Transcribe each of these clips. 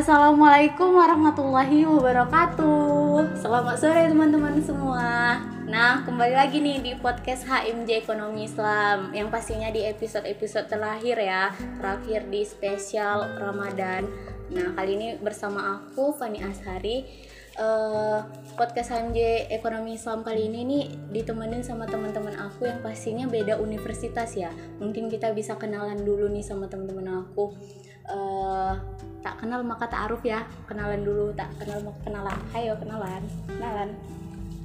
Assalamualaikum warahmatullahi wabarakatuh. Selamat sore teman-teman semua. Nah, kembali lagi nih di podcast HMJ Ekonomi Islam yang pastinya di episode-episode terakhir ya, terakhir di spesial Ramadan. Nah, kali ini bersama aku Fani Ashari. Eh, podcast HMJ Ekonomi Islam kali ini nih ditemenin sama teman-teman aku yang pastinya beda universitas ya. Mungkin kita bisa kenalan dulu nih sama teman-teman aku. Eh, tak kenal maka ta'aruf ya kenalan dulu tak kenal maka kenalan ayo kenalan kenalan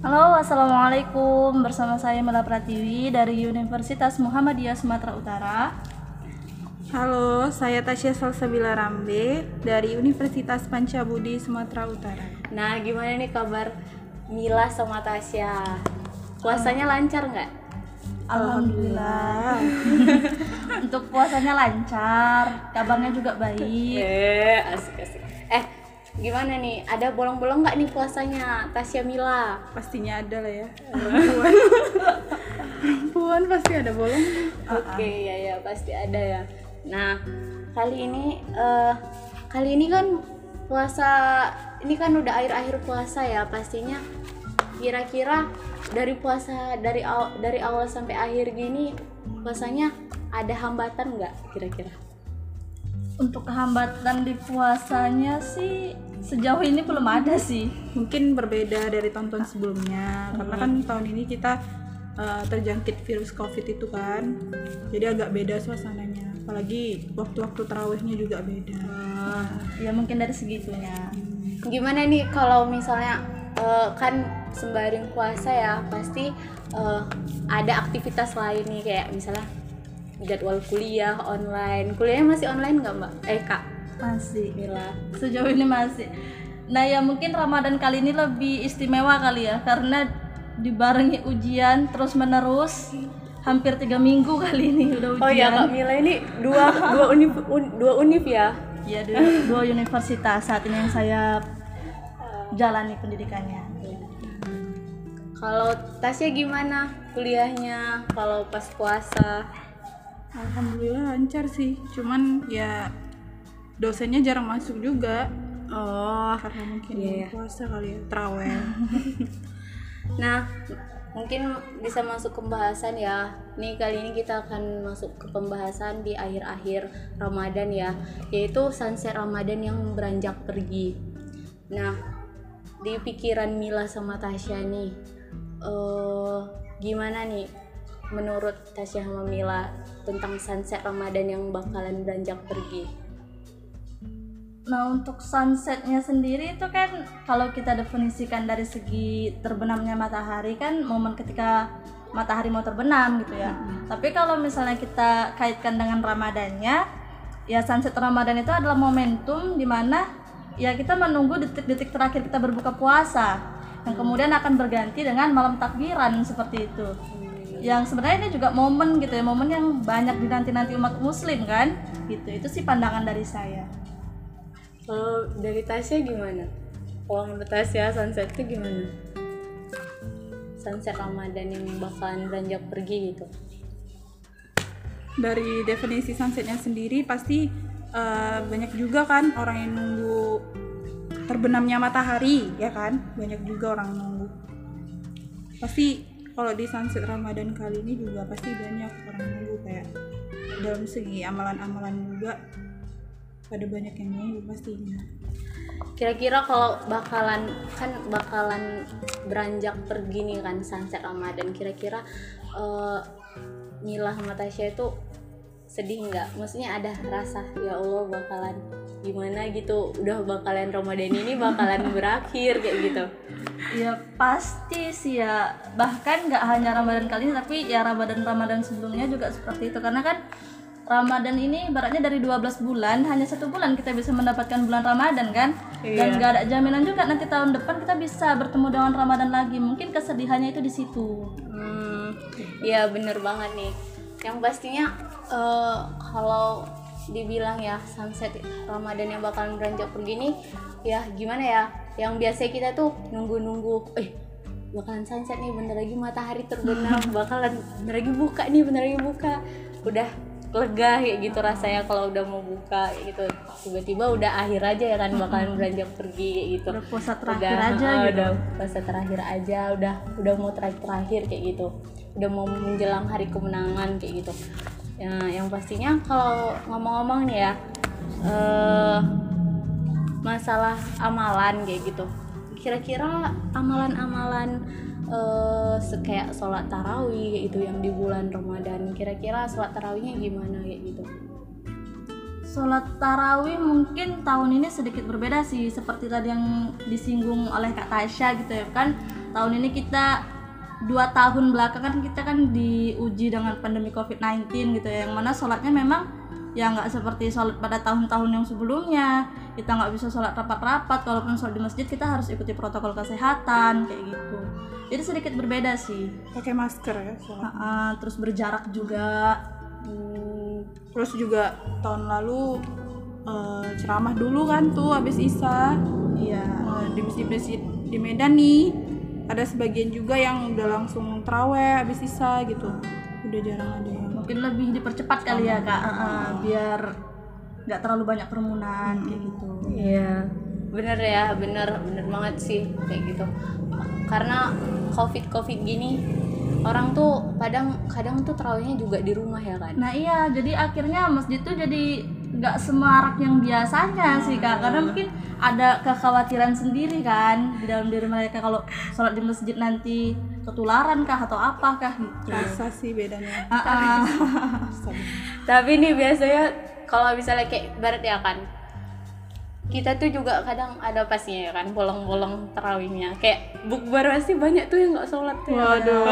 Halo, Assalamualaikum. Bersama saya Mela Pratiwi dari Universitas Muhammadiyah Sumatera Utara. Halo, saya Tasya Salsabila Rambe dari Universitas Pancabudi Sumatera Utara. nah gimana nih kabar Mila sama Tasya puasanya lancar nggak Alhamdulillah. Untuk puasanya lancar, kabarnya juga baik. eh asik asik eh gimana nih ada bolong-bolong nggak nih puasanya Tasya Mila Pastinya ada lah ya. Perempuan. Perempuan pasti ada bolong. Oke ya ya pasti ada ya. Nah kali ini eh kali ini kan puasa ini kan udah akhir-akhir puasa ya pastinya kira-kira dari puasa dari aw- dari awal sampai akhir gini puasanya ada hambatan nggak kira-kira? Untuk kehambatan di puasanya sih sejauh ini belum ada sih. Mungkin berbeda dari tahun-tahun sebelumnya karena kan tahun ini kita uh, terjangkit virus Covid itu kan. Jadi agak beda suasananya. Apalagi waktu-waktu terawihnya juga beda. Ya mungkin dari segitunya. Gimana nih kalau misalnya eh, kan sembaring puasa ya pasti eh, ada aktivitas lain nih kayak misalnya jadwal kuliah online kuliahnya masih online nggak mbak eh kak Masih. Mila Sejauh ini masih. Nah ya mungkin Ramadan kali ini lebih istimewa kali ya karena dibarengi ujian terus menerus hampir tiga minggu kali ini udah ujian. oh ya kak Mila ini dua dua univ un- dua univ ya Ya dua, dua universitas saat ini yang saya jalani pendidikannya. Kalau Tasya gimana kuliahnya kalau pas puasa Alhamdulillah lancar sih. Cuman ya dosennya jarang masuk juga oh karena mungkin Iya, iya. puasa kali ya, terawih. Nah, mungkin bisa masuk ke pembahasan ya. Nih kali ini kita akan masuk ke pembahasan di akhir-akhir Ramadan ya, yaitu sunset Ramadan yang beranjak pergi. Nah, di pikiran Mila sama Tasya nih, eh gimana nih menurut Tasya sama Mila tentang sunset Ramadan yang bakalan beranjak pergi? Nah untuk sunsetnya sendiri itu kan kalau kita definisikan dari segi terbenamnya matahari kan momen ketika matahari mau terbenam gitu ya. Tapi kalau misalnya kita kaitkan dengan Ramadannya, ya sunset Ramadan itu adalah momentum di mana ya kita menunggu detik-detik terakhir kita berbuka puasa yang kemudian akan berganti dengan malam takbiran seperti itu. Yang sebenarnya ini juga momen gitu ya, momen yang banyak dinanti-nanti umat muslim kan, gitu. Itu sih pandangan dari saya. Kalau dari Tasya gimana? Kalau menurut Tasya sunset itu gimana? Sunset Ramadan yang bakalan beranjak pergi gitu. dari definisi sunsetnya sendiri pasti eh, banyak juga kan orang yang nunggu terbenamnya matahari ya kan banyak juga orang nunggu pasti kalau di sunset Ramadan kali ini juga pasti banyak orang nunggu kayak dalam segi amalan-amalan juga pada banyak yang nunggu pastinya Kira-kira kalau bakalan kan bakalan beranjak pergi nih kan sunset Ramadan. Kira-kira eh, Mila sama itu sedih nggak? Maksudnya ada rasa ya Allah bakalan gimana gitu. Udah bakalan Ramadan ini bakalan berakhir kayak gitu. Ya pasti sih ya bahkan nggak hanya Ramadan kali ini tapi ya Ramadan Ramadan sebelumnya juga seperti itu karena kan Ramadan ini ibaratnya dari 12 bulan hanya satu bulan kita bisa mendapatkan bulan Ramadan kan dan nggak ada jaminan juga nanti tahun depan kita bisa bertemu dengan Ramadan lagi mungkin kesedihannya itu di situ Hmm, ya bener banget nih. Yang pastinya eh, kalau dibilang ya sunset Ramadan yang bakalan beranjak pergi nih, ya gimana ya? Yang biasa kita tuh nunggu-nunggu, eh bakalan sunset nih, bentar lagi matahari terbenam, bakalan bentar lagi buka nih, bentar lagi buka. Udah lega kayak gitu rasanya kalau udah mau buka gitu. Tiba-tiba udah akhir aja ya kan bakalan beranjak pergi kayak gitu. Udah puasa terakhir udah, aja eh, gitu. udah puasa terakhir aja udah udah mau terakhir terakhir kayak gitu. Udah mau menjelang hari kemenangan kayak gitu ya yang pastinya kalau ngomong-ngomong nih ya eh masalah amalan kayak gitu. Kira-kira amalan-amalan eh kayak sholat tarawih gitu yang di bulan Ramadan kira-kira sholat tarawihnya gimana kayak gitu? Sholat tarawih mungkin tahun ini sedikit berbeda sih seperti tadi yang disinggung oleh Kak Tasya gitu ya kan. Tahun ini kita dua tahun belakangan kita kan diuji dengan pandemi COVID-19 gitu ya yang mana sholatnya memang ya nggak seperti sholat pada tahun-tahun yang sebelumnya. Kita nggak bisa sholat rapat-rapat walaupun sholat di masjid kita harus ikuti protokol kesehatan kayak gitu. Jadi sedikit berbeda sih. Pakai masker ya sholat. Ha-ha, terus berjarak juga. Hmm, terus juga tahun lalu eh, ceramah dulu kan tuh habis Isa iya. Eh, di masjid-masjid di Medan nih ada sebagian juga yang udah langsung teraweh habis Isa gitu. Udah jarang ada yang mungkin lebih dipercepat kali ya kak. Heeh, biar nggak terlalu banyak kerumunan kayak gitu. Iya, bener ya, bener bener banget sih kayak gitu. Karena covid covid gini orang tuh kadang kadang tuh terawihnya juga di rumah ya kan. nah iya. Jadi akhirnya masjid tuh jadi nggak semarak yang biasanya sih kak. Karena mungkin ada kekhawatiran sendiri kan di dalam diri mereka kalau sholat di masjid nanti ketularan kah atau apakah gitu. Rasa sih bedanya. Ah, ah. Tapi nih biasanya kalau misalnya kayak barat ya kan kita tuh juga kadang ada pastinya ya kan bolong-bolong terawihnya kayak bukber pasti banyak tuh yang nggak sholat tuh ya. waduh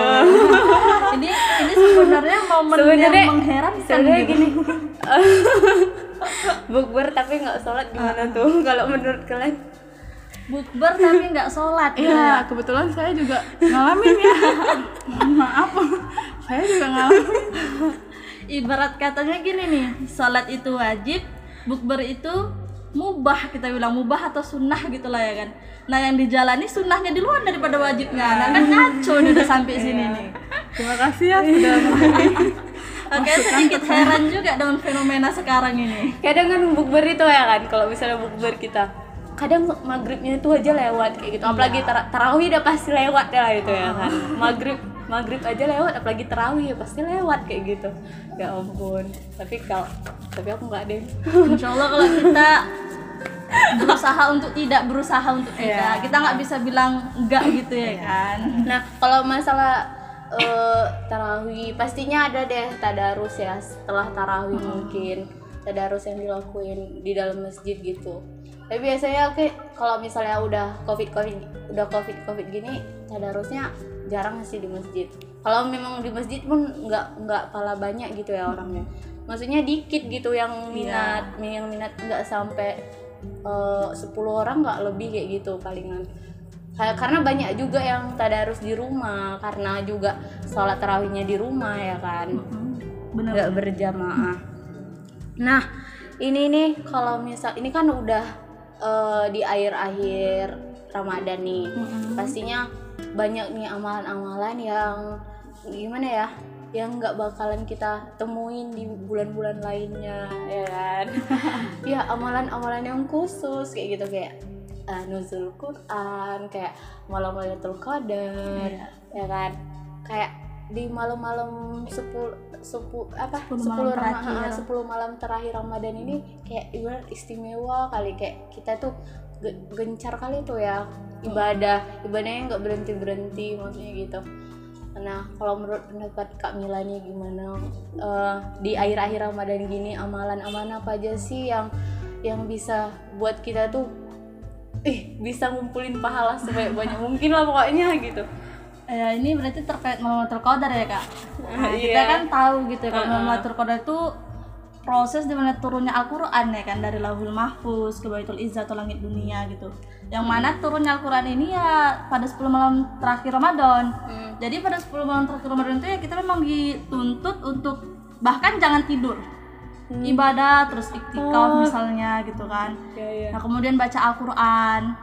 ini ini sebenarnya momen Sebenarnya- yang mengherankan sebenarnya gitu. gini bukber tapi nggak sholat gimana tuh kalau menurut kalian bukber tapi nggak sholat Iya, kebetulan saya juga ngalamin ya. Maaf, saya juga ngalamin. ibarat katanya gini nih sholat itu wajib bukber itu mubah kita bilang mubah atau sunnah gitulah ya kan. Nah yang dijalani sunnahnya di luar daripada wajibnya. Nah kan ngaco nih udah sampai sini nih. Terima kasih ya sudah oke sedikit heran juga dengan fenomena sekarang ini. Kadang kan bukber itu ya kan kalau misalnya bukber kita. Kadang maghribnya itu aja lewat kayak gitu apalagi tar- tarawih udah pasti lewat ya itu ya kan. Maghrib maghrib aja lewat apalagi tarawih ya pasti lewat kayak gitu. Ya ampun tapi kalau tapi aku nggak deh. Insya Allah kalau kita berusaha untuk tidak berusaha untuk tidak. Kita nggak bisa bilang enggak gitu ya kan. Nah kalau masalah eh, tarawih pastinya ada deh tadarus ya setelah tarawih mungkin. Tadarus yang dilakuin di dalam masjid gitu. Tapi biasanya kayak kalau misalnya udah covid covid udah covid covid gini tadarusnya jarang sih di masjid. Kalau memang di masjid pun nggak nggak pala banyak gitu ya orangnya. Maksudnya dikit gitu yang minat yang minat nggak sampai eh, 10 orang nggak lebih kayak gitu palingan. Karena banyak juga yang tadarus di rumah karena juga sholat tarawihnya di rumah ya kan? Bener nggak berjamaah. Nah ini nih kalau misal ini kan udah eh, di akhir-akhir Ramadan nih. Pastinya banyak nih amalan-amalan yang gimana ya yang nggak bakalan kita temuin di bulan-bulan lainnya ya kan? Ya amalan-amalan yang khusus kayak gitu kayak eh, nuzul Quran kayak malam Lailatul Qadar ya kan? Kayak di malam-malam sepuluh sepuluh apa? 10 malam sepuluh terakhir. Rama- sepuluh malam terakhir Ramadan ini kayak ibarat istimewa kali kayak kita tuh ge- gencar kali tuh ya ibadah. Ibadahnya nggak berhenti berhenti maksudnya gitu nah kalau menurut pendapat Kak Mila nih gimana? Eh, di akhir-akhir Ramadan gini amalan-amalan apa aja sih yang yang bisa buat kita tuh eh bisa ngumpulin pahala sebanyak banyak mungkin lah pokoknya gitu. Ya ini berarti terkait Lailatul Qadar ya kak? Nah, Iya. kita kan tahu gitu ya kalau Lailatul Qadar itu proses di mana turunnya Al-Quran ya kan dari Lauhul Mahfuz ke Baitul Izzah atau langit dunia gitu. Yang mana turunnya Al-Quran ini ya pada 10 malam terakhir Ramadan jadi pada 10 malam terakhir Ramadan itu ya kita memang dituntut untuk bahkan jangan tidur. Ibadah terus iktikaf misalnya gitu kan. Ya ya Nah, kemudian baca Al-Qur'an.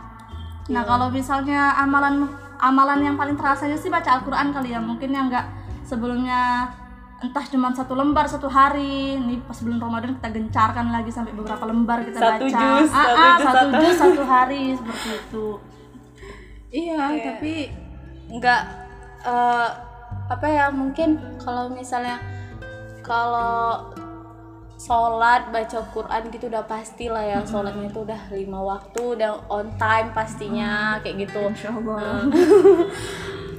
Nah, kalau misalnya amalan amalan yang paling terasanya sih baca Al-Qur'an kali ya. Mungkin yang enggak sebelumnya entah cuma satu lembar satu hari. Nih pas bulan Ramadan kita gencarkan lagi sampai beberapa lembar kita Satu baca. juz, ah, satu ah, juz, satu juz satu hari seperti itu. Iya. tapi nggak eh, apa ya mungkin kalau misalnya kalau sholat baca Quran gitu udah pasti lah ya sholatnya itu udah lima waktu udah on time pastinya kayak gitu. Allah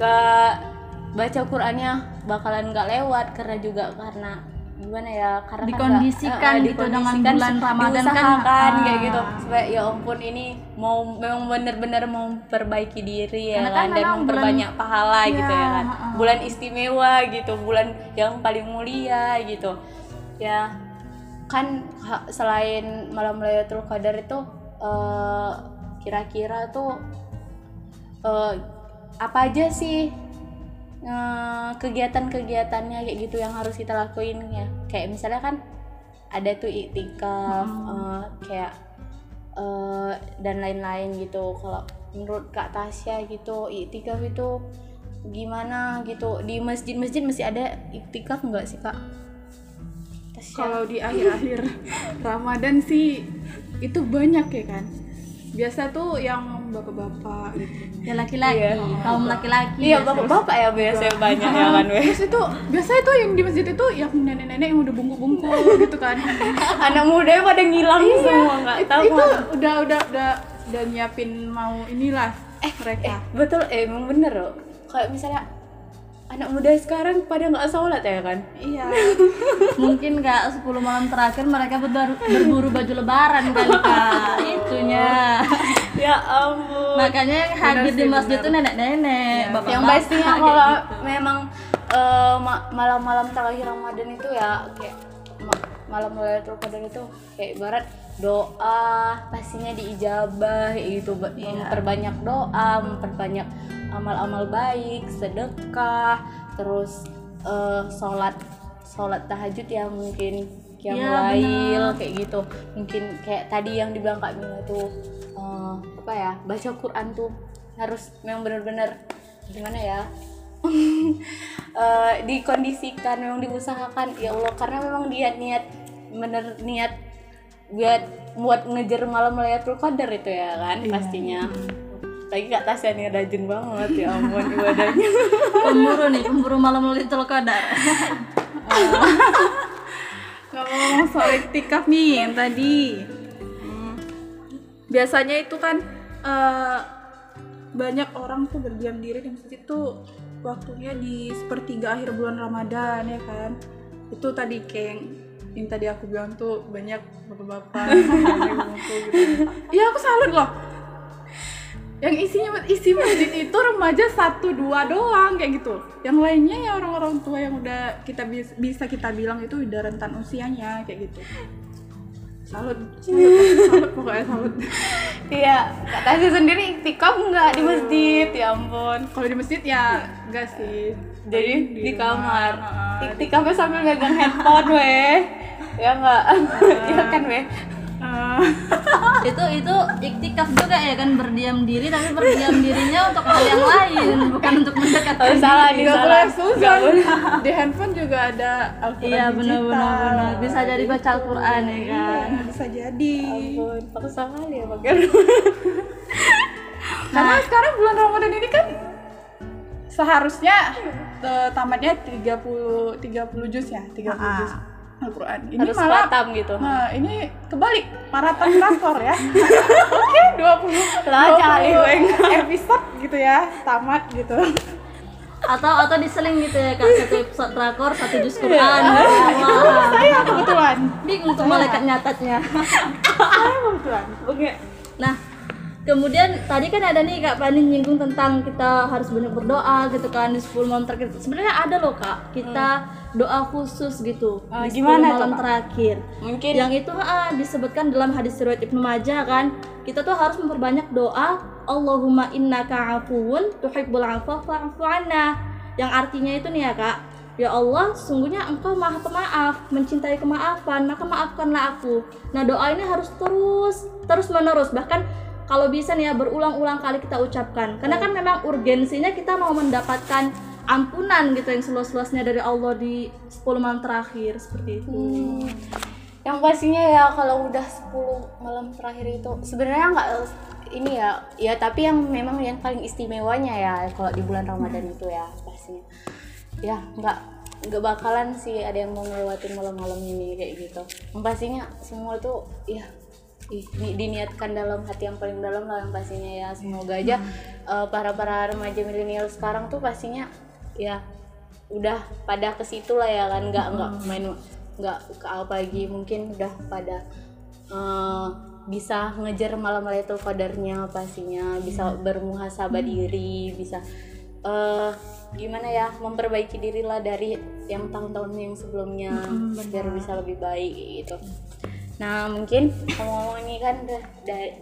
Gak baca Qurannya bakalan nggak lewat karena juga karena gimana ya karena kan Dikondisikan eh, eh, gitu dengan bulan Ramadan kan, diusahakan kayak ah. gitu supaya ya ampun ini mau memang bener-bener mau memperbaiki diri ya Karena kan, kan dan memperbanyak pahala Iya, gitu ya kan ah. bulan istimewa gitu bulan yang paling mulia gitu ya kan selain malam Lailatul Qadar itu eh, kira-kira tuh eh, apa aja sih eh, kegiatan-kegiatannya kayak gitu yang harus kita lakuin ya. Kayak misalnya kan ada tuh iktikaf eh, kayak eh, dan lain-lain gitu. Kalau menurut Kak Tasya gitu iktikaf itu gimana gitu? Di masjid-masjid masih ada iktikaf nggak sih Kak? Tasya. kalau di akhir-akhir Ramadan sih itu banyak ya kan. Biasa tuh yang bapak-bapak gitu ya laki-laki Iya. kaum laki-laki Iya biasanya. bapak-bapak ya biasanya banyak ya kan weh. terus itu biasa itu yang di masjid itu yang nenek-nenek yang udah bungkuk-bungkuk gitu kan Anak muda pada ngilang semua nggak It- tahu. itu udah udah udah udah nyiapin mau inilah eh mereka betul eh emang bener loh. Kayak misalnya anak muda sekarang pada nggak sholat ya kan? iya mungkin nggak 10 malam terakhir mereka berburu, berburu baju lebaran kali kak itunya ya ampun. makanya yang hadir di masjid tuh nenek-nenek bapak yang pastinya kalau memang eh, ma- malam-malam terakhir Ramadan itu ya kayak ma- malam Lailatul Qadar itu kayak ibarat doa pastinya diijabah gitu. Ba- memperbanyak doa memperbanyak amal-amal baik sedekah terus eh, sholat sholat tahajud ya mungkin yang Iya, lail kayak gitu. Mungkin kayak tadi yang dibilang Kak Mila tuh eh, apa ya baca Quran tuh harus memang benar-benar gimana ya Eh, dikondisikan memang diusahakan ya Allah. Karena memang dia niat bener niat buat buat ngejar malam Lailatul Qadar itu ya kan pastinya. lagi Kak Tasya nih rajin banget ya ampun ibadahnya. Pemburu nih pemburu malam Lailatul Qadar ngomong soal iktikaf nih yang tadi. Hmm. biasanya itu kan eh, banyak orang tuh berdiam diri di masjid tuh waktunya di sepertiga akhir bulan Ramadan ya kan? Itu tadi kayak yang, tadi aku bilang tuh banyak bapak-bapak gitu. Iya aku salut loh yang isinya isi masjid itu remaja satu dua doang kayak gitu. Yang lainnya ya orang-orang tua yang udah kita bis- bisa kita bilang itu udah rentan usianya kayak gitu. Salut. Salut, salut pokoknya salut. Iya Kak Tasya sendiri iktikaf nggak di masjid? Ya ampun. Kalau di masjid ya enggak sih. Jadi di, rumah, kamar. heeh. iktikafnya sambil megang handphone weh. Ya nggak? Iya kan weh Eh, itu itu iktikaf juga ya kan berdiam diri tapi berdiam dirinya untuk hal yang lain bukan untuk mendekatkan Oh, salah salah. boleh Nggak susan boleh. di handphone juga ada Al-Quran iya benar benar digital. benar bisa jadi baca Al-Quran ya kan. Iya, bisa jadi. Ampun paksa kali ya pakai karena sekarang bulan Ramadan ini kan seharusnya eh, tamatnya 30 30 juz ya 30 Ah. juz Al-Quran. Ini harus malah khatam gitu. Nah, ini kebalik. Maraton drakor ya. Oke, 20 Lah, kali gue 20 episode gitu ya, tamat gitu. atau atau diseling gitu ya kak satu episode drakor satu juz Quran. Wah. Saya kebetulan. bingung tuh malaikat nyatatnya Saya kebetulan. oke. Nah, kemudian tadi kan ada nih Kak Pani nyinggung tentang kita harus banyak berdoa gitu kan di 10 malam terakhir. Sebenarnya ada loh Kak, kita doa khusus gitu Ah, di 10 gimana malam Kak? terakhir. mungkin Yang itu ah, disebutkan dalam hadis riwayat Ibnu Majah kan, kita tuh harus memperbanyak doa Allahumma innaka afuwun tuhibbul afwa fa'fu anna. Yang artinya itu nih ya Kak, Ya Allah, sungguhnya engkau maha pemaaf, mencintai kemaafan, maka maafkanlah aku. Nah doa ini harus terus, terus menerus, bahkan kalau bisa nih ya berulang-ulang kali kita ucapkan. Karena kan memang urgensinya kita mau mendapatkan ampunan gitu yang seluas-luasnya dari Allah di 10 malam terakhir seperti itu. yang pastinya ya kalau udah 10 malam terakhir itu sebenarnya nggak ini ya ya tapi yang memang yang paling istimewanya ya kalau di bulan Ramadan itu ya pastinya ya nggak nggak bakalan sih ada yang mau ngelewatin malam-malam ini kayak gitu yang pastinya semua tuh ya di- diniatkan dalam hati yang paling dalam lah yang pastinya ya. Semoga aja eh, para para remaja milenial sekarang tuh pastinya ya udah pada ke situ lah ya kan. Nggak nggak main nggak ke apa lagi mungkin udah pada eh, bisa ngejar malam Lailatul Qadarnya pastinya. Bisa bermuhasabah diri bisa eh gimana ya memperbaiki diri lah dari yang tahun-tahun yang sebelumnya biar bisa lebih baik gitu Nah mungkin ngomong-ngomong ini kan udah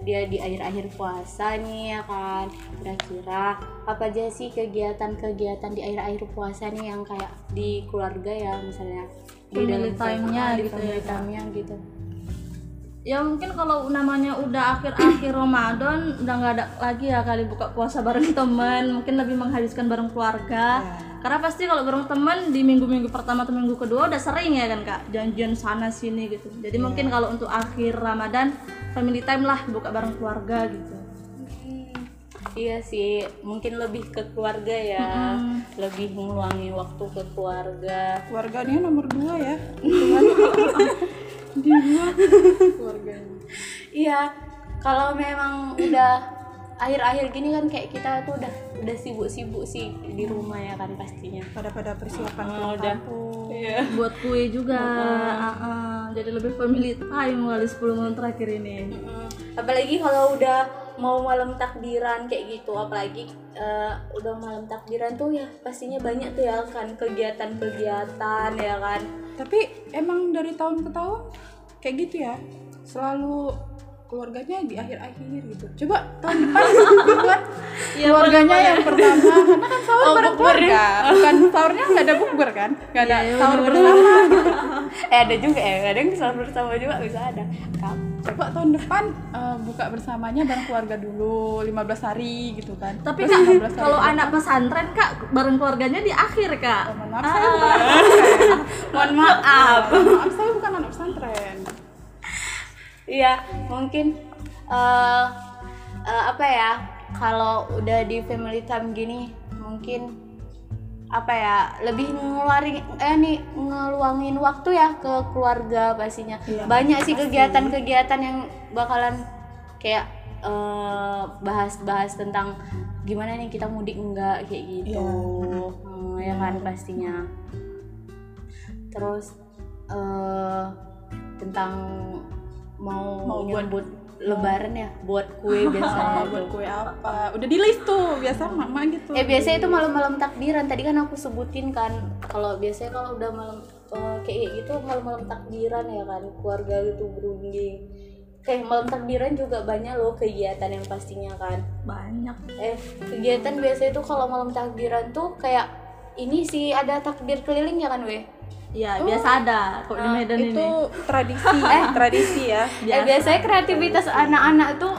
dia di akhir-akhir puasa nih ya kan Kira-kira apa aja sih kegiatan-kegiatan di akhir-akhir puasa nih yang kayak di keluarga ya misalnya di Family dalam- time-nya ah, di gitu family ya, time-nya gitu Ya mungkin kalau namanya udah akhir-akhir Ramadan udah nggak ada lagi ya kali buka puasa bareng teman, mungkin lebih menghabiskan bareng keluarga. Karena pasti kalau bareng teman di minggu-minggu pertama atau minggu kedua udah sering ya kan kak, janjian sana sini gitu. Jadi mungkin kalau untuk akhir Ramadan family time lah buka bareng keluarga gitu. Iya sih, mungkin lebih ke keluarga ya, lebih ngeluangin waktu ke keluarga. keluarganya nomor dua ya keluarganya Iya, kalau memang udah akhir-akhir gini kan kayak kita tuh udah udah sibuk-sibuk sih di rumah ya kan pastinya. pada pada persiapan Oh, udah. Iya. Buat kue juga, ah. jadi lebih family time kali 10 malam terakhir ini. Mm, Apalagi kalau udah mau malam takbiran kayak gitu, apalagi eh, udah malam takbiran tuh ya pastinya banyak tuh ya kan kegiatan-kegiatan ya kan. tapi emang dari tahun ke tahun kayak gitu ya selalu keluarganya di akhir-akhir gitu. Coba tahun depan buat keluarganya yang pertama. Karena kan sahur Oh, bareng bukber keluarga. Bukan sahurnya nggak ada bukber kan? Nggak ada Iya, iya, sahur bersama eh ada juga ya, kadang sahur bersama juga bisa ada. Kap- coba tahun depan eh, buka bersamanya bareng keluarga dulu 15 hari gitu kan Tapi kak, 15 hari kalau anak pesantren kak bareng keluarganya di akhir kak. oh, mohon maaf saya bukan anak pesantren Mohon maaf. Mohon maaf saya bukan anak pesantren Iya, mungkin eh eh, apa ya? Kalau udah di family time gini, mungkin apa ya? Lebih ngeluarin eh nih ngeluangin waktu ya ke keluarga pastinya. Banyak sih kegiatan-kegiatan yang bakalan kayak eh, bahas-bahas tentang gimana nih kita mudik enggak kayak gitu. Hmm, ya kan pastinya. Terus eh tentang mau, Mau buat- nyambut lebaran ya buat kue biasanya buat tuh. kue apa udah di list tuh biasa mama gitu Eh biasanya itu malam-malam takbiran. Tadi kan aku sebutin kan kalau biasanya kalau udah malam eh, kayak gitu malam-malam takbiran ya kan keluarga itu berunding. Kayak malam takbiran juga banyak loh kegiatan yang pastinya kan. Banyak. Eh kegiatan biasanya itu kalau malam takbiran tuh kayak ini sih ada takbir keliling ya kan weh? Ya biasa ada kok di Medan itu ini. tradisi tradisi ya Eh biasanya kreativitas anak-anak tuh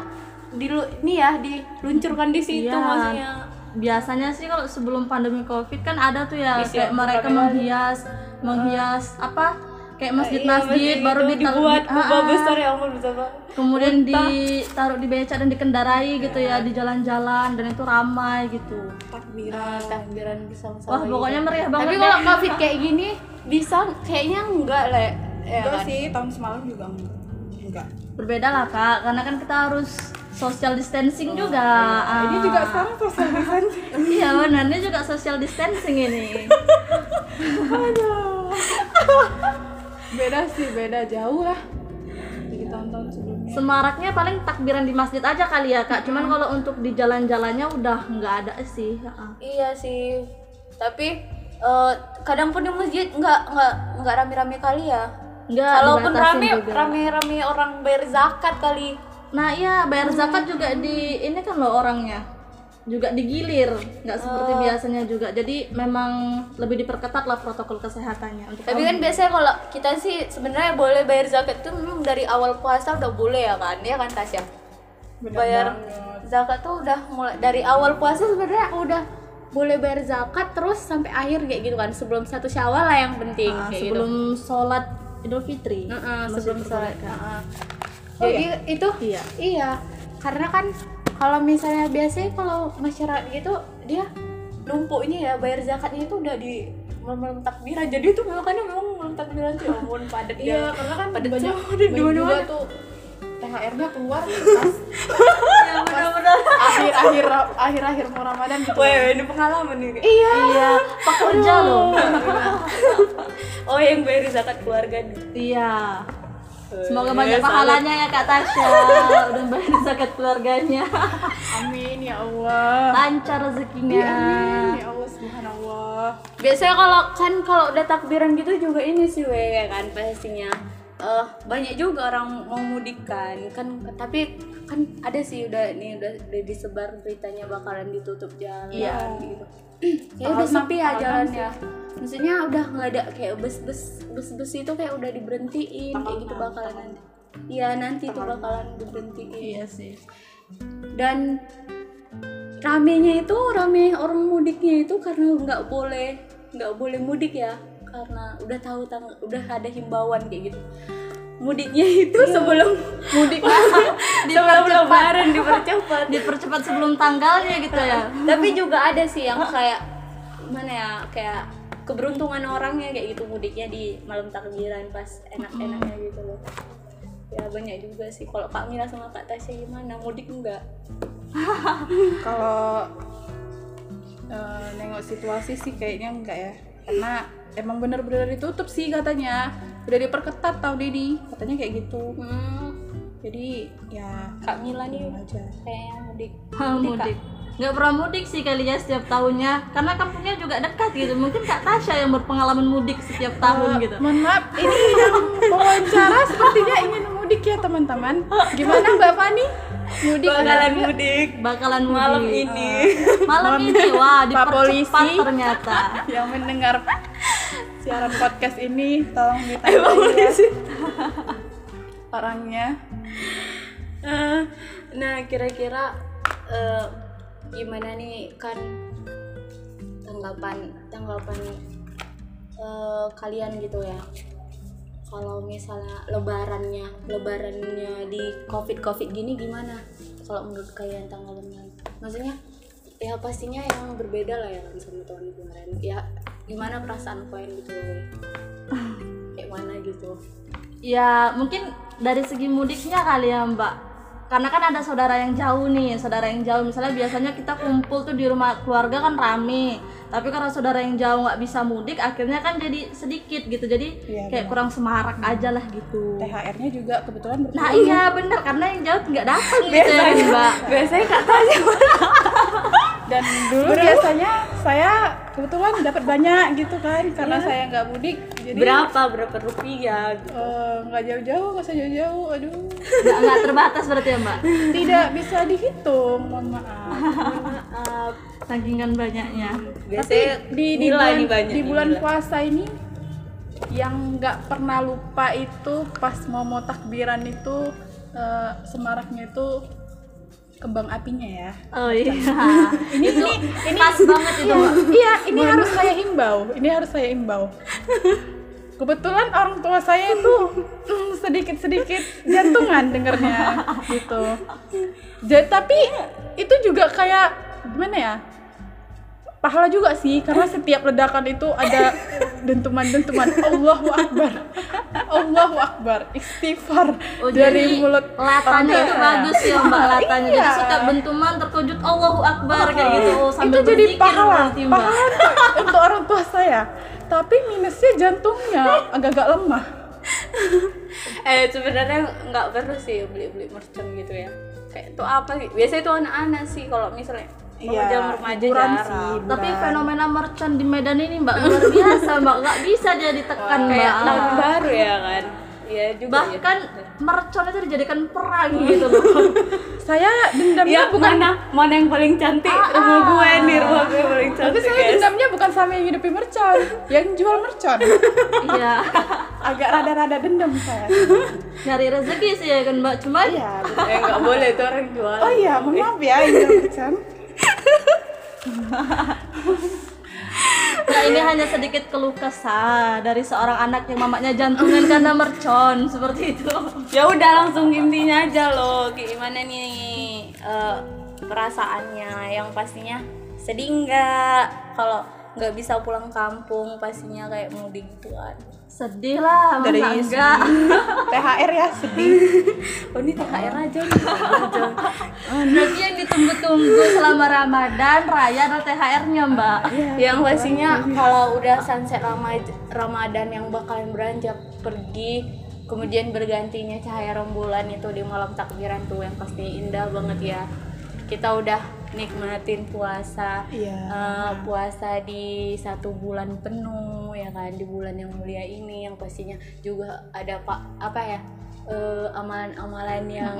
di ini ya diluncurkan di situ Iya. maksudnya. Biasanya sih kalau sebelum pandemi covid kan ada tuh ya Isi kayak mereka menghias, menghias apa? Kayak masjid-masjid Iya, baru gitu, dita- dibuat ah, kubah ah. besar ya ampun bisa banget. kemudian ditaruh di becak dan dikendarai gitu ya di jalan-jalan dan itu ramai gitu. takbiran Ah, takbiran bersama-sama. Wah gitu. pokoknya meriah banget. Tapi kalau covid kayak gini bisa kayaknya enggak le. Ya enggak kan? sih tahun semalam juga enggak berbeda lah kak, karena kan kita harus social distancing juga. Nah, ini Ah. juga sekarang social distancing Iya benar, ini juga social distancing ini. beda sih beda jauh lah dari tahun-tahun sebelumnya Semaraknya paling takbiran di masjid aja kali ya kak. Cuman kalau untuk di jalan-jalannya udah nggak ada sih. Iya sih. Tapi eh, kadang pun di masjid enggak enggak enggak rame-rame kali ya. Nggak Kalaupun rame juga. rame-rame orang bayar zakat kali. Nah iya bayar zakat juga di ini kan loh orangnya juga digilir nggak seperti biasanya juga jadi memang lebih diperketat lah protokol kesehatannya untuk Tapi kan biasanya kalau kita sih sebenarnya boleh bayar zakat tuh memang dari awal puasa udah boleh ya kan? Ya kan Tasya? Bener bayar banget. zakat tuh udah mulai dari awal puasa sebenarnya udah boleh bayar zakat terus sampai akhir kayak gitu kan sebelum satu syawal lah yang penting Ah, kayak gitu sebelum sholat Idul Fitri. Heeh, Masih sebelum sholat diperbolehkan. Heeh. jadi itu Iya. iya karena kan kalau misalnya biasanya kalau masyarakat gitu dia numpuknya ya bayar zakatnya itu udah di malam takbiran jadi itu makanya memang malam takbiran tuh ya ampun padat Iya, ya karena kan Padat banyak di juga tuh THR-nya keluar pas Iya benar-benar. akhir-akhir akhir-akhir mau Ramadan gitu. Weh, ini pengalaman nih. Iya, pekerja loh. Oh, yang bayar zakat keluarga nih. Iya. Semoga Eh, banyak salut. pahalanya ya Kak Tasya. Udah bayar zakat keluarganya. Amin ya Allah. Lancar Iya, rezekinya. amin ya Allah subhanallah. Biasanya kalau kan kalau udah takbiran gitu juga ini sih we ya kan pastinya. Eh banyak juga orang mau mudik kan. Kan tapi kan ada sih udah nih udah, udah disebar beritanya bakalan ditutup jalan Iya. gitu. Kayak udah sepi ya jalannya. Maksudnya udah nggak ada kayak bus-bus bus-bus itu kayak udah diberhentiin kayak gitu bakalan nanti. Iya nanti itu bakalan diberhentiin. Iya sih. dan ramenya itu rame orang mudiknya itu karena nggak boleh nggak boleh mudik ya karena udah tahu tang udah ada himbauan kayak gitu mudiknya itu sebelum mudik sebelum lebaran dipercepat. Dipercepat sebelum tanggalnya gitu ya. tapi juga ada sih yang kayak mana ya kayak keberuntungan orangnya kayak gitu mudiknya di malam takbiran pas enak-enaknya gitu loh. Ya banyak juga sih. Kalau Kak Mila sama Kak Tasya gimana? Mudik enggak? Kalau eh, nengok situasi sih kayaknya enggak ya. Karena emang bener-bener ditutup sih katanya. Udah diperketat tau Dedi. Katanya kayak gitu. Hmm, jadi ya Kak Mila nih aja. kayaknya mudik. Mudik. Nggak pernah mudik sih kali ya setiap tahunnya. Karena kampungnya juga dekat gitu. Mungkin Kak Tasya yang berpengalaman mudik setiap tahun Eh, gitu. mohon maaf ini yang wawancara sepertinya ingin mudik ya teman-teman. Gimana Mbak Fani? Mudik bakalan nggak? mudik. Bakalan mudik. malam ini. Malam ini. Wah dipercepat polisi. ternyata. yang mendengar siaran podcast ini tolong ditanya ya. orangnya. Eh, nah kira-kira eh, gimana nih kan tanggapan tanggapan eh, kalian gitu ya. Kalau misalnya lebarannya lebarannya di covid covid gini gimana? Kalau menurut kalian tanggapan maksudnya ya pastinya yang berbeda lah ya kan sama tahun kemarin. Ya gimana perasaan kalian gitu? Loh kayak mana gitu? Ya mungkin dari segi mudiknya kali ya Mbak. Karena kan ada saudara yang jauh nih saudara yang jauh. Misalnya biasanya kita kumpul tuh di rumah keluarga kan rame. Tapi karena saudara yang jauh nggak bisa mudik akhirnya kan jadi sedikit gitu. Jadi Iya, kayak kurang semarak aja lah gitu. THR-nya juga kebetulan berkurang. nah iya bener karena yang jauh nggak datang gitu ya Mbak. biasanya kak Tasya dan dulu biasanya saya kebetulan dapat banyak gitu kan karena saya nggak mudik jadi berapa berapa rupiah gitu. eh, nggak jauh-jauh nggak usah jauh-jauh aduh. Nggak nggak terbatas berarti ya Mbak? Tidak bisa dihitung mohon maaf. Maaf sakingan banyaknya biasanya di di nilai bulan, nih banyak di bulan nilai. puasa ini yang nggak pernah lupa itu pas mau mau takbiran itu eh, semaraknya itu kembang apinya ya. Oh iya. Ini ini ini pas banget itu Mbak. Iya ini harus saya himbau ini harus saya himbau kebetulan orang tua saya itu sedikit sedikit jantungan dengernya gitu. Ja- tapi itu juga kayak gimana ya pahala juga sih karena setiap ledakan itu ada dentuman-dentuman. Allahu Akbar. Allahu Akbar. Istighfar Oh, dari jadi mulut latanya orang itu bagus ya mbak. Latanya. Jadi Iya. suka bentuman terkejut Allahu Akbar kayak gitu. Oh, itu sambil jadi pahala. berarti pahala untuk orang tua saya. Tapi minusnya jantungnya agak-agak lemah. Eh sebenarnya nggak perlu sih beli beli merchant gitu ya. Kayak itu apa sih? Biasanya itu anak-anak sih kalau misalnya Iya, remaja jarang. sih. tapi fenomena merchant di Medan ini mbak luar biasa mbak. Nggak bisa dia ditekan kayak mbak. tahun baru ya kan? Iya juga bahkan ya. mercon itu dijadikan perang gitu loh. Saya dendamnya ya bukan mana? Mana yang paling cantik? Rumah gue nih rumah gue paling tapi cantik saya guys. dendamnya bukan sama yang hidupi mercon yang jual mercon iya. Agak rada-rada dendam saya. Nyari rezeki sih ya kan mbak. Cuman iya betul. eh nggak boleh itu orang jual. Oh iya mohon maaf ya yang jual mercon Nah ini hanya sedikit keluh kesah dari seorang anak yang mamanya jantungan karena mercon seperti itu. ya udah langsung intinya aja loh. Gimana nih eh, perasaannya? Yang pastinya sedih nggak? Kalau nggak bisa pulang kampung pastinya kayak mudik gitu kan Sedih lah, Dari enggak? THR ya sedih oh ini THR aja nih Berarti yang ditunggu-tunggu selama Ramadan Raya adalah THR-nya mbak. yang pastinya kalau udah sunset Ramad- Ramadan yang bakalan beranjak pergi kemudian bergantinya cahaya rembulan itu di malam takbiran tuh yang pasti indah banget ya kita udah nikmatin puasa Iya. eh, puasa di satu bulan penuh ya kan di bulan yang mulia ini yang pastinya juga ada pak apa ya eh, amalan-amalan yang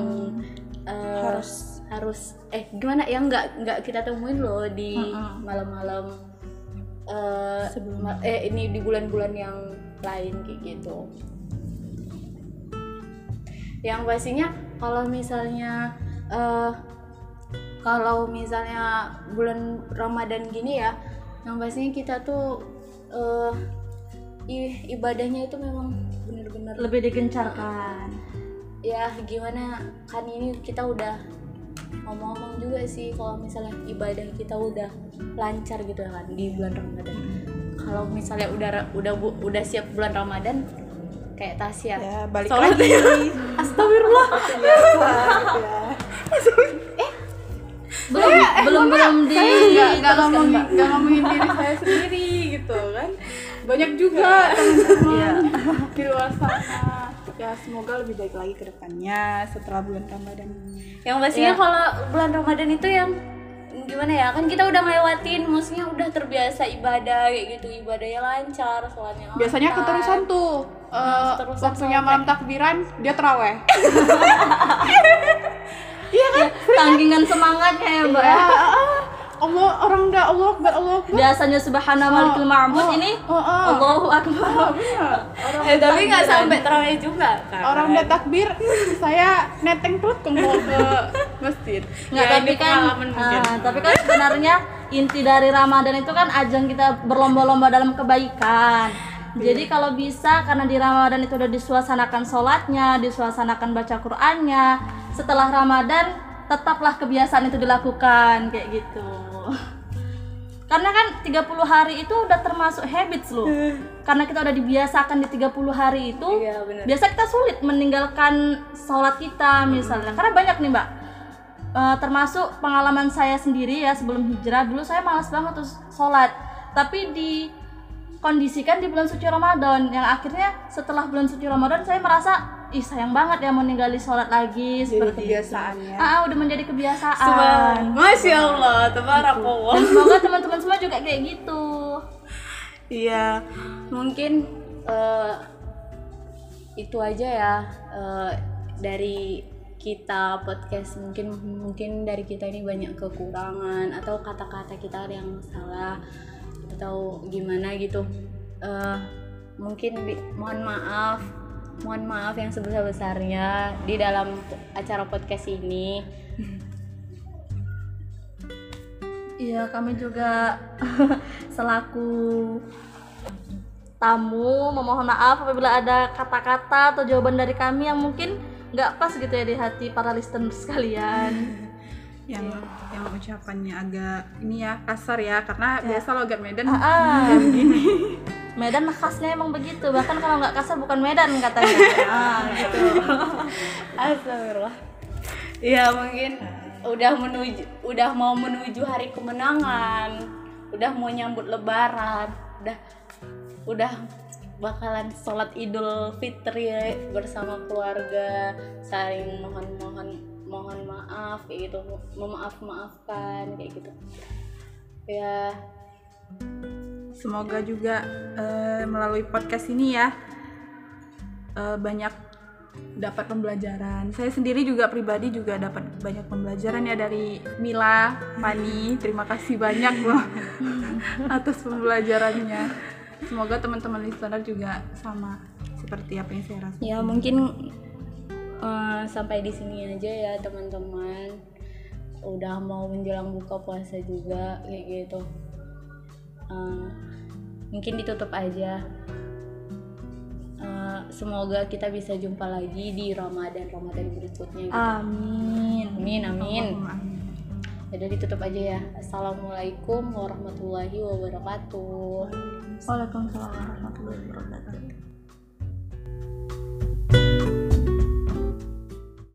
eh, Harus. harus eh gimana yang nggak nggak kita temuin loh di Mm-mm. malam-malam eh, Sebelum- eh ini di bulan-bulan yang lain kayak gitu yang pastinya kalau misalnya eh kalau misalnya bulan Ramadan gini ya yang pastinya kita tuh eh i- ibadahnya itu memang bener-bener Lebih digencarkan. ya gimana? Kan ini kita udah ngomong-ngomong juga sih kalau misalnya ibadah kita udah lancar gitu ya kan di bulan Ramadan. Kalau misalnya udah udah bu- udah siap bulan Ramadan kayak Tasya. Ya balik Sholat. lagi. Astagfirullah. Ya. Belum belum belum di nggak ngomongin nggak ngomongin diri saya sendiri gitu kan. Banyak juga teman-teman di luar sana. Ya semoga lebih baik lagi ke depannya setelah bulan Ramadan yang pastinya kalau bulan Ramadan itu yang gimana ya kan kita udah ngelewatin maksudnya udah terbiasa ibadah kayak gitu. Ibadahnya lancar sholatnya biasanya lancar. keterusan tuh keterusan waktunya sampai- malam takbiran dia teraweh Tanggingan semangatnya ya mbak. ya Allah orang udah Allah akbar Allah akbar Biasanya subhana malikul ma'bud ini oh, oh. Allahu akbar. Bener. orang eh tapi nggak sampai terawih juga kan orang udah takbir saya neteng perut mau ke masjid Nggak, Ya, tapi kan ah, tapi kan sebenarnya inti dari Ramadan itu kan ajang kita berlomba-lomba dalam kebaikan. Jadi kalau bisa karena di Ramadan itu udah disuasanakan sholatnya, disuasanakan baca Qur'annya. Setelah Ramadan tetaplah kebiasaan itu dilakukan kayak gitu. Karena kan 30 hari itu udah termasuk habits loh. Karena kita udah dibiasakan di 30 hari itu, Iya, bener. biasa kita sulit meninggalkan sholat kita misalnya. Karena banyak nih mbak, Eh, termasuk pengalaman saya sendiri ya sebelum hijrah dulu saya malas banget tuh sholat tapi dikondisikan di bulan suci Ramadan yang akhirnya setelah bulan suci Ramadan saya merasa ih sayang banget ya mau ninggalin sholat lagi seperti kebiasaan itu. ya. Ah, udah menjadi kebiasaan Subhan- Masya Allah tabarakallah dan semoga teman-teman semua juga kayak gitu Iya, mungkin eh, itu aja ya eh, dari kita podcast mungkin mungkin dari kita ini banyak kekurangan atau kata-kata kita ada yang salah atau gimana gitu. Eh, mungkin di- mohon maaf, mohon maaf yang sebesar-besarnya di dalam acara podcast ini. Iya, kami juga selaku tamu memohon maaf apabila ada kata-kata atau jawaban dari kami yang mungkin nggak pas gitu ya di hati para listener sekalian. yang yang ucapannya agak ini ya kasar ya karena biasa logat Medan Ah, Medan khasnya emang begitu. Bahkan kalau nggak kasar bukan Medan katanya. Ah, gitu. Astagfirullah. Ya mungkin udah menuju udah mau menuju hari kemenangan, udah mau nyambut lebaran, udah udah bakalan sholat idul fitri bersama keluarga saling mohon mohon maaf kayak gitu memaaf maafkan kayak gitu ya semoga juga eh, melalui podcast ini ya eh, banyak dapat pembelajaran. Saya sendiri juga pribadi juga dapat banyak pembelajaran ya dari Mila, Fani. Terima kasih banyak loh atas pembelajarannya. Semoga teman-teman listener juga sama seperti apa yang saya rasakan. ya mungkin eh, sampai di sini aja ya teman-teman udah mau menjelang buka puasa juga kayak gitu Eh, mungkin ditutup aja Eh, semoga kita bisa jumpa lagi di Ramadan Ramadan berikutnya gitu. Amin. Amin amin. Amin. Jadi ditutup aja ya. Assalamualaikum warahmatullahi wabarakatuh. Waalaikumsalam warahmatullahi wabarakatuh.